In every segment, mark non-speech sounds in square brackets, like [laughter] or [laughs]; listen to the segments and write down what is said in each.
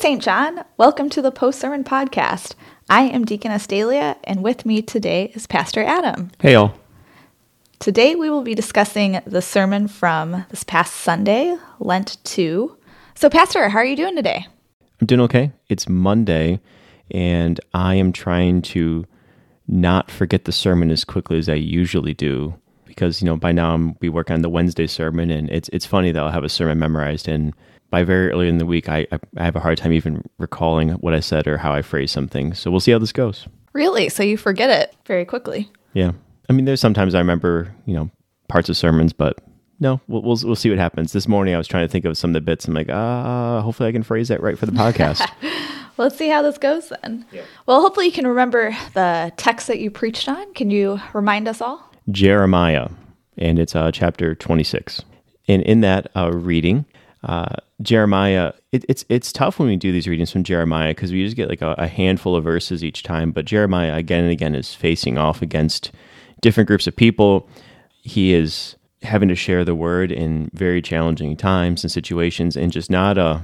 St. John. Welcome to the Post Sermon Podcast. I am Deaconess Dehlia, and with me today is Pastor Adam. Hey, all. Today we will be discussing the sermon from this past Sunday, Lent 2. So, Pastor, how are you doing today? I'm doing okay. It's Monday, and I am trying to not forget the sermon as quickly as I usually do because you know by now I'm, we work on the Wednesday sermon, and it's it's funny that I'll have a sermon memorized, and by very early in the week, I, I have a hard time even recalling what I said or how I phrased something. So we'll see how this goes. Really? So you forget it very quickly? Yeah. I mean, there's sometimes I remember you know parts of sermons, but no, we'll, we'll, we'll see what happens. This morning, I was trying to think of some of the bits. I'm like, ah, uh, hopefully I can phrase that right for the podcast. [laughs] Let's see how this goes then. Yeah. Well, hopefully you can remember the text that you preached on. Can you remind us all? Jeremiah, and it's uh, chapter 26. And in that uh, reading, uh, Jeremiah, it, it's it's tough when we do these readings from Jeremiah because we just get like a, a, handful of verses each time. But Jeremiah again and again is facing off against different groups of people. He is having to share the word in very challenging times and situations, and just not a.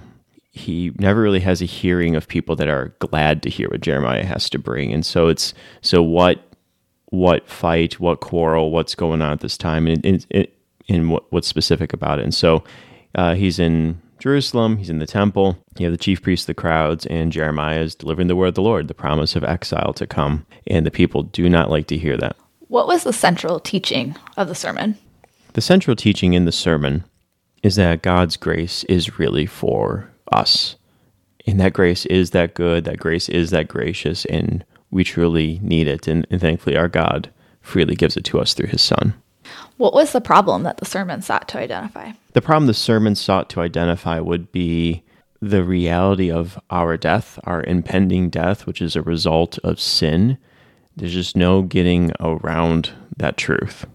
He never really has a hearing of people that are glad to hear what Jeremiah has to bring, and so it's so what what fight, what quarrel, what's going on at this time, and, and, and what, what's specific about it. And so uh, he's in Jerusalem, he's in the temple, you have the chief priests, the crowds, and Jeremiah is delivering the word of the Lord, the promise of exile to come. And the people do not like to hear that. What was the central teaching of the sermon? The central teaching in the sermon is that God's grace is really for us. And that grace is that good, that grace is that gracious, and we truly need it. And, and thankfully, our God freely gives it to us through his Son. What was the problem that the sermon sought to identify? The problem the sermon sought to identify would be the reality of our death, our impending death, which is a result of sin. There's just no getting around that truth.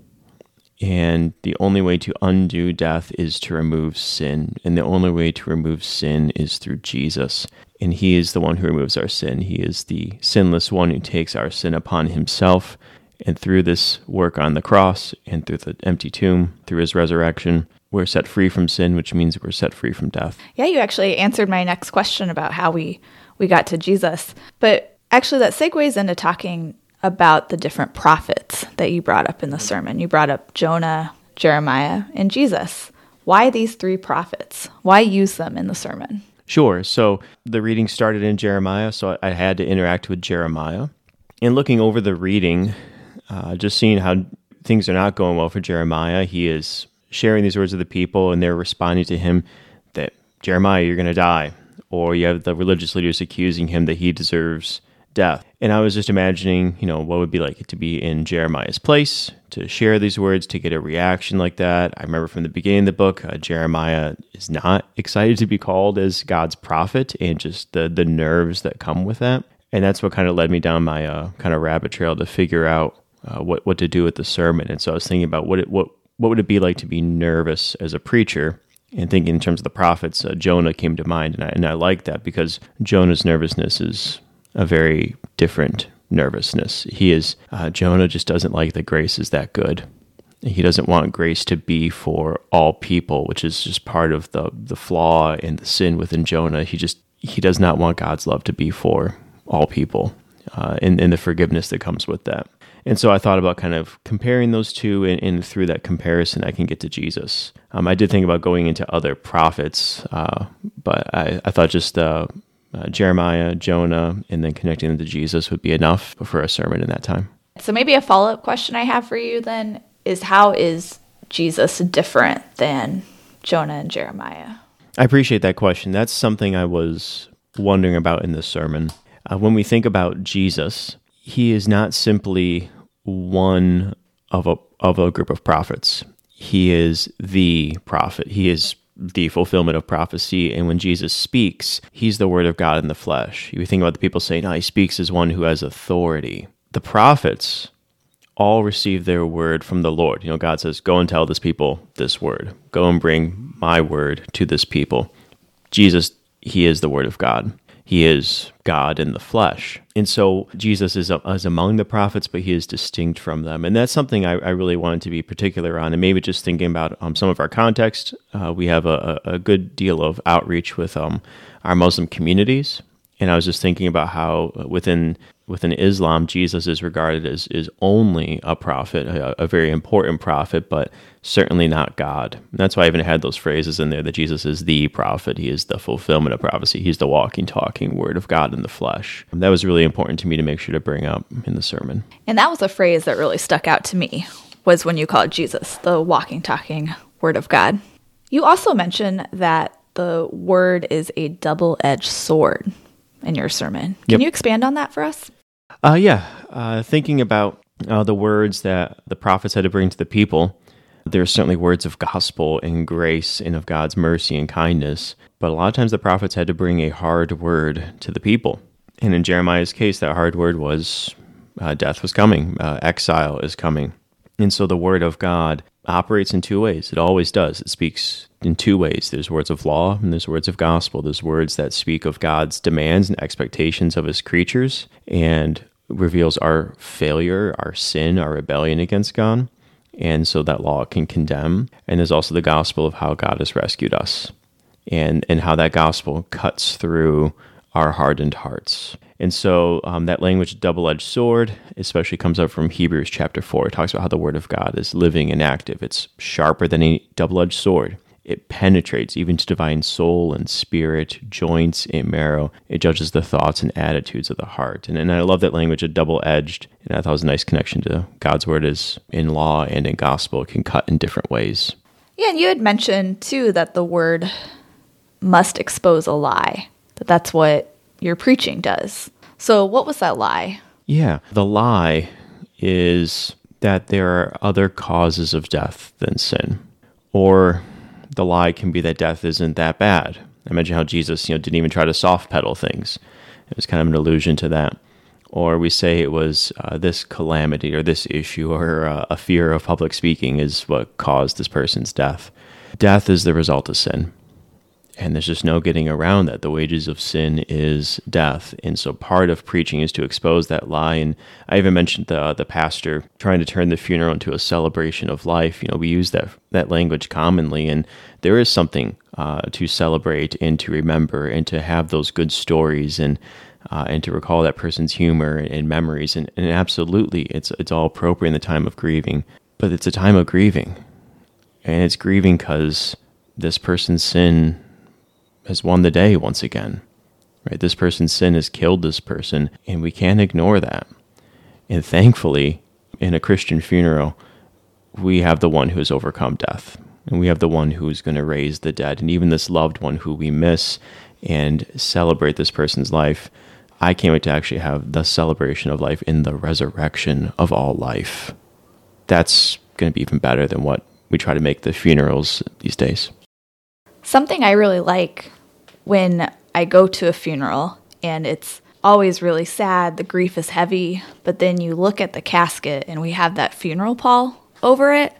And the only way to undo death is to remove sin. And the only way to remove sin is through Jesus. And He is the one who removes our sin. He is the sinless one who takes our sin upon Himself. And through this work on the cross and through the empty tomb, through His resurrection, we're set free from sin, which means we're set free from death. Yeah, you actually answered my next question about how we, we got to Jesus. But actually, that segues into talking about the different prophets that you brought up in the sermon. You brought up Jonah, Jeremiah, and Jesus. Why these three prophets? Why use them in the sermon? Sure. So the reading started in Jeremiah, so I had to interact with Jeremiah. And looking over the reading, uh, just seeing how things are not going well for Jeremiah, he is sharing these words with the people, and they're responding to him that Jeremiah, you're going to die. Or you have the religious leaders accusing him that he deserves death. And I was just imagining, you know, what would be like to be in Jeremiah's place, to share these words, to get a reaction like that. I remember from the beginning of the book, uh, Jeremiah is not excited to be called as God's prophet and just the, the nerves that come with that. And that's what kind of led me down my uh, kind of rabbit trail to figure out uh, what, what to do with the sermon. And so I was thinking about what it, what, what would it be like to be nervous as a preacher and thinking in terms of the prophets, uh, Jonah came to mind, and I, and I like that because Jonah's nervousness is a very different nervousness. He is, uh, Jonah just doesn't like that grace is that good. He doesn't want grace to be for all people, which is just part of the, the flaw and the sin within Jonah. He just, he does not want God's love to be for all people uh, and, and the forgiveness that comes with that. And so I thought about kind of comparing those two, and, and through that comparison, I can get to Jesus. Um, I did think about going into other prophets, uh, but I, I, thought just uh, uh, Jeremiah, Jonah, and then connecting them to Jesus would be enough for a sermon in that time. So maybe a follow up question I have for you then is how is Jesus different than Jonah and Jeremiah? I appreciate that question. That's something I was wondering about in this sermon. Uh, when we think about Jesus, he is not simply one of a of a group of prophets. He is the prophet. He is the fulfillment of prophecy. And when Jesus speaks, he's the word of God in the flesh. You think about the people saying, no, he speaks as one who has authority. The prophets all receive their word from the Lord. You know, God says, go and tell this people this word. Go and bring my word to this people. Jesus, he is the word of God. He is God in the flesh. And so Jesus is, is among the prophets, but he is distinct from them. And that's something I, I really wanted to be particular on. And maybe just thinking about um, some of our context, uh, we have a, a, good deal of outreach with um, our Muslim communities. And I was just thinking about how within within Islam, Jesus is regarded as is only a prophet, a, a very important prophet, but certainly not God. And that's why I even had those phrases in there that Jesus is the prophet. He is the fulfillment of prophecy. He's the walking, talking word of God in the flesh. And that was really important to me to make sure to bring up in the sermon. And that was a phrase that really stuck out to me was when you called Jesus the walking, talking word of God. You also mentioned that the word is a double edged sword in your sermon. Can yep. you expand on that for us? Uh, yeah. Uh, thinking about uh, the words that the prophets had to bring to the people, there are certainly words of gospel and grace and of God's mercy and kindness. But a lot of times the prophets had to bring a hard word to the people. And in Jeremiah's case, that hard word was uh, death was coming, uh, exile is coming. And so the word of God operates in two ways. It always does. It speaks in two ways there's words of law and there's words of gospel. There's words that speak of God's demands and expectations of his creatures and reveals our failure, our sin, our rebellion against God. And so that law can condemn. And there's also the gospel of how God has rescued us and, and how that gospel cuts through our hardened hearts. And so um, that language, double edged sword, especially comes up from Hebrews chapter 4. It talks about how the word of God is living and active. It's sharper than a double edged sword. It penetrates even to divine soul and spirit, joints and marrow. It judges the thoughts and attitudes of the heart. And, and I love that language a double edged. And I thought it was a nice connection to God's word is in law and in gospel. It can cut in different ways. Yeah, and you had mentioned too that the word must expose a lie, that that's what your preaching does. So, what was that lie? Yeah, the lie is that there are other causes of death than sin. Or the lie can be that death isn't that bad. I mentioned how Jesus, you know, didn't even try to soft pedal things. It was kind of an allusion to that. Or we say it was uh, this calamity or this issue or uh, a fear of public speaking is what caused this person's death. Death is the result of sin and there's just no getting around that. The wages of sin is death, and so part of preaching is to expose that lie. And I even mentioned the the pastor trying to turn the funeral into a celebration of life. You know, we use that that language commonly, and there is something uh, to celebrate and to remember and to have those good stories and. Uh, and to recall that person's humor and memories, and, and absolutely, it's it's all appropriate in the time of grieving. But it's a time of grieving, and it's grieving because this person's sin has won the day once again. Right? This person's sin has killed this person, and we can't ignore that. And thankfully, in a Christian funeral, we have the one who has overcome death, and we have the one who is going to raise the dead, and even this loved one who we miss and celebrate this person's life. I can't wait to actually have the celebration of life in the resurrection of all life. That's going to be even better than what we try to make the funerals these days. Something I really like when I go to a funeral and it's always really sad, the grief is heavy, but then you look at the casket and we have that funeral pall over it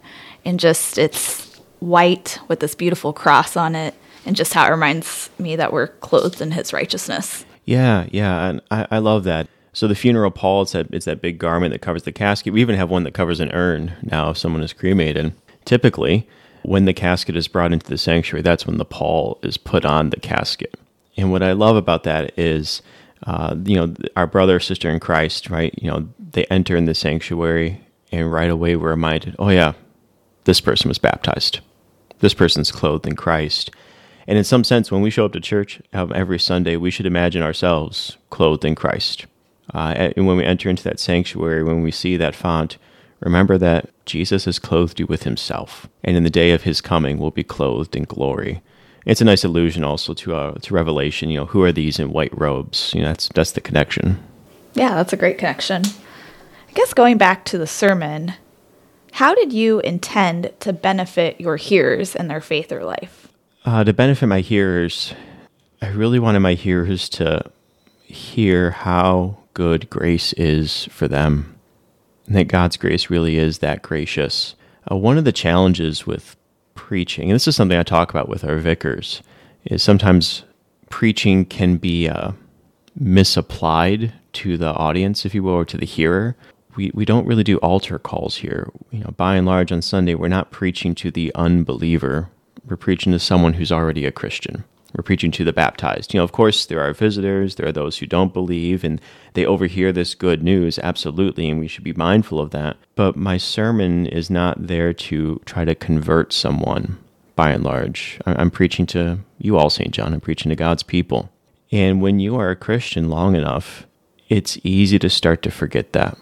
and just it's white with this beautiful cross on it and just how it reminds me that we're clothed in his righteousness. Yeah, yeah, and I, I love that. So the funeral pall, it's that, it's that big garment that covers the casket. We even have one that covers an urn now if someone is cremated. Typically, when the casket is brought into the sanctuary, that's when the pall is put on the casket. And what I love about that is, uh, you know, our brother or sister in Christ, right? You know, they enter in the sanctuary, and right away we're reminded, oh, yeah, this person was baptized. This person's clothed in Christ. And in some sense, when we show up to church um, every Sunday, we should imagine ourselves clothed in Christ. Uh, and when we enter into that sanctuary, when we see that font, remember that Jesus has clothed you with himself, and in the day of his coming will be clothed in glory. It's a nice allusion also to uh, to Revelation. You know, who are these in white robes? You know, that's that's the connection. Yeah, that's a great connection. I guess going back to the sermon, how did you intend to benefit your hearers in their faith or life? Uh, to benefit my hearers, I really wanted my hearers to hear how good grace is for them that God's grace really is that gracious. Uh, one of the challenges with preaching, and this is something I talk about with our vicars, is sometimes preaching can be uh, misapplied to the audience, if you will, or to the hearer. We, we don't really do altar calls here. You know, by and large, on Sunday, we're not preaching to the unbeliever. We're preaching to someone who's already a Christian. We're preaching to the baptized. You know, of course, there are visitors, there are those who don't believe, and they overhear this good news, absolutely, and we should be mindful of that. But my sermon is not there to try to convert someone, by and large. I'm preaching to you all, St. John. I'm preaching to God's people. And when you are a Christian long enough, it's easy to start to forget that.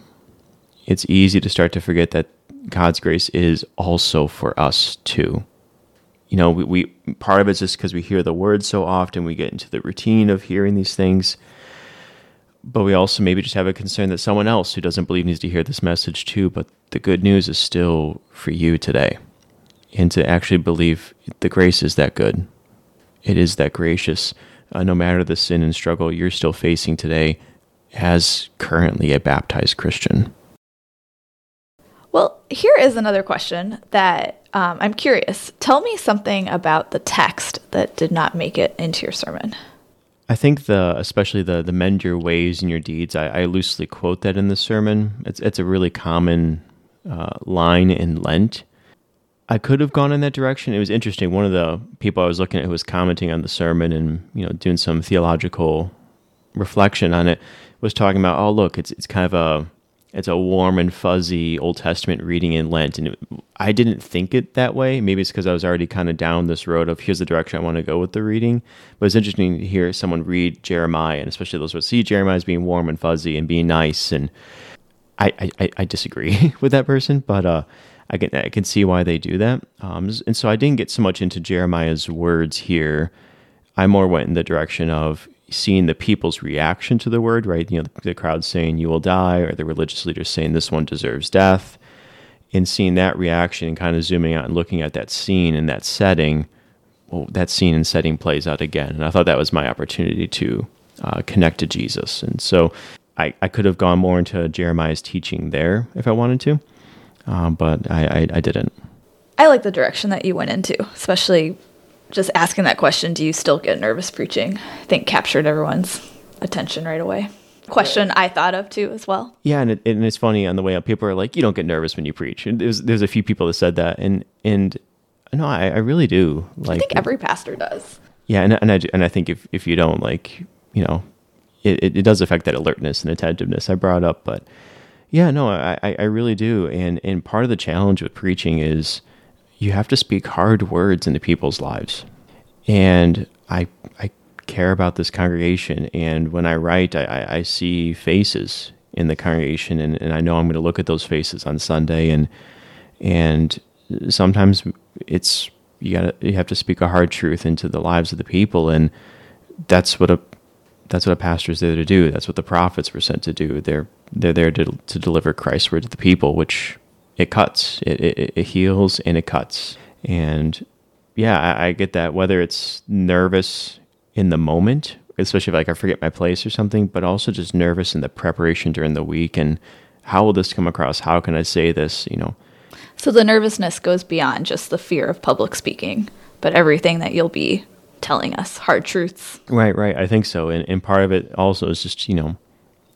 It's easy to start to forget that God's grace is also for us too you know, we, we part of it's just because we hear the word so often, we get into the routine of hearing these things. But we also maybe just have a concern that someone else who doesn't believe needs to hear this message too. But the good news is still for you today. And to actually believe the grace is that good, it is that gracious. Uh, no matter the sin and struggle you're still facing today as currently a baptized Christian. Well, here is another question that um, I'm curious. Tell me something about the text that did not make it into your sermon. I think the, especially the the mend your ways and your deeds. I, I loosely quote that in the sermon. It's it's a really common uh, line in Lent. I could have gone in that direction. It was interesting. One of the people I was looking at who was commenting on the sermon and you know doing some theological reflection on it was talking about, oh look, it's it's kind of a it's a warm and fuzzy Old Testament reading in Lent, and I didn't think it that way. Maybe it's because I was already kind of down this road of here's the direction I want to go with the reading. But it's interesting to hear someone read Jeremiah, and especially those who see Jeremiah as being warm and fuzzy and being nice. And I, I, I disagree [laughs] with that person, but uh, I can I can see why they do that. Um, and so I didn't get so much into Jeremiah's words here. I more went in the direction of seeing the people's reaction to the word, right? You know, the, the crowd saying you will die, or the religious leaders saying this one deserves death, and seeing that reaction and kind of zooming out and looking at that scene and that setting. Well, that scene and setting plays out again, and I thought that was my opportunity to uh, connect to Jesus, and so I, I could have gone more into Jeremiah's teaching there if I wanted to, um, but I, I, I didn't. I like the direction that you went into, especially just asking that question, do you still get nervous preaching? I think captured everyone's attention right away. Question I thought of too as well. Yeah, and, it, and it's funny on the way up. People are like, "You don't get nervous when you preach." And there's there's a few people that said that, and and no, I, I really do. Like, I think every pastor does. Yeah, and and I and I think if if you don't like, you know, it, it does affect that alertness and attentiveness I brought up. But yeah, no, I I really do. And and part of the challenge with preaching is you have to speak hard words into people's lives. And I, I care about this congregation. And when I write, I, I see faces in the congregation, and, and I know I'm going to look at those faces on Sunday. And, and sometimes it's, you got you have to speak a hard truth into the lives of the people. And that's what a, that's what a pastor is there to do. That's what the prophets were sent to do. They're, they're there to, to deliver Christ's word to the people, which it cuts, it, it, it heals, and it cuts. And yeah, I, I, get that. Whether it's nervous in the moment, especially if like I forget my place or something, but also just nervous in the preparation during the week and how will this come across? How can I say this? You know. So the nervousness goes beyond just the fear of public speaking, but everything that you'll be telling us, hard truths. Right, right. I think so. And and part of it also is just you know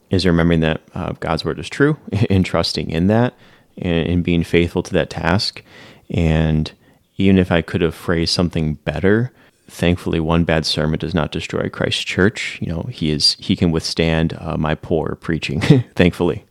is remembering that uh, God's word is true [laughs] and trusting in that and, and being faithful to that task. And even if I could have phrased something better, thankfully one bad sermon does not destroy Christ's church. You know, he is he can withstand uh, my poor preaching, [laughs] thankfully.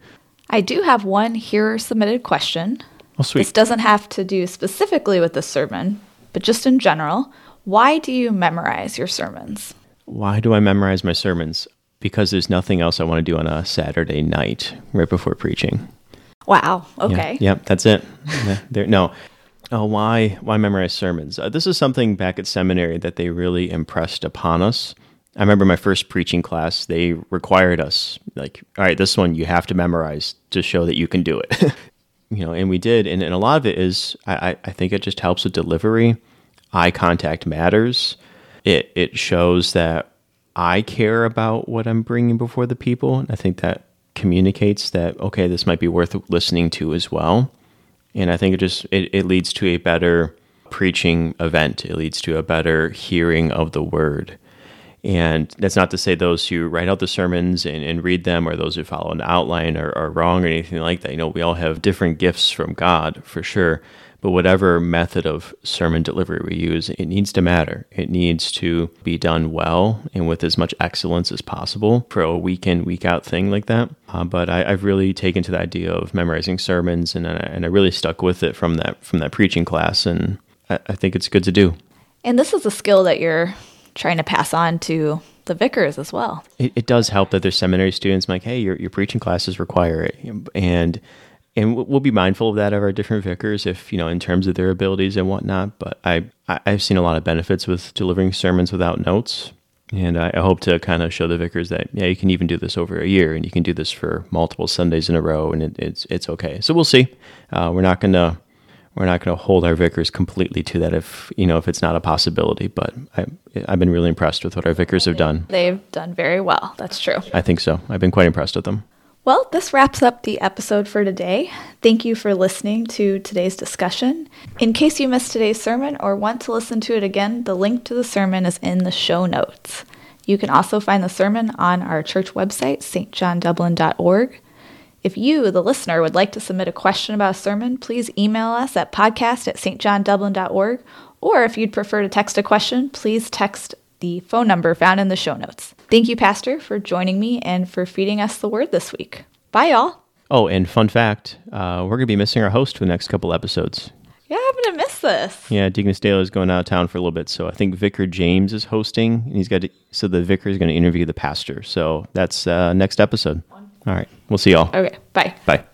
I do have one hearer submitted question. Oh, sweet. This doesn't have to do specifically with the sermon, but just in general. Why do you memorize your sermons? Why do I memorize my sermons? Because there's nothing else I want to do on a Saturday night right before preaching. Wow. Okay. Yep, yeah, that's it. yeah, there, no. Oh, why why memorize sermons? Uh, this is something back at seminary that they really impressed upon us. I remember my first preaching class, they required us like, all right, this one you have to memorize to show that you can do it. [laughs] you know, and we did, and, and a lot of it is I, I think it just helps with delivery. Eye contact matters. It it shows that I care about what I'm bringing before the people, and I think that communicates that okay, this might be worth listening to as well. And I think it just it, it leads to a better preaching event. It leads to a better hearing of the word. And that's not to say those who write out the sermons and, and read them or those who follow an outline are, are wrong or anything like that. You know, we all have different gifts from God for sure. But whatever method of sermon delivery we use, it needs to matter. It needs to be done well and with as much excellence as possible for a week in, week out thing like that. Uh, but I, have really taken to the idea of memorizing sermons, and I, and I really stuck with it from that from that preaching class, and I, I think it's good to do. And this is a skill that you're trying to pass on to the vicars as well. It, it does help that there's seminary students like, hey, your your preaching classes require it, and and we'll be mindful of that of our different vicars if you know in terms of their abilities and whatnot but i i've seen a lot of benefits with delivering sermons without notes and i, hope to kind of show the vicars that yeah you can even do this over a year and you can do this for multiple sundays in a row and it, it's it's okay. So we'll see. Uh, we're not gonna we're not going to hold our vicars completely to that if you know if it's not a possibility but I, i've been really impressed with what our vicars have done. they've done very well. That's true. I think so. I've been quite impressed with them well, this wraps up the episode for today. Thank you for listening to today's discussion. In case you missed today's sermon or want to listen to it again, the link to the sermon is in the show notes. You can also find the sermon on our church website, stjohndublin.org. If you, the listener, would like to submit a question about a sermon, please email us at podcast at stjohndublin.org. Or if you'd prefer to text a question, please text the phone number found in the show notes. Thank you, Pastor, for joining me and for feeding us the word this week. Bye, y'all. Oh, and fun fact uh, we're going to be missing our host for the next couple episodes. Yeah, I'm going to miss this. Yeah, Deaconess Dale is going out of town for a little bit. So I think Vicar James is hosting, and he's got to, so the vicar is going to interview the pastor. So that's uh, next episode. All right. We'll see y'all. Okay. Bye. Bye.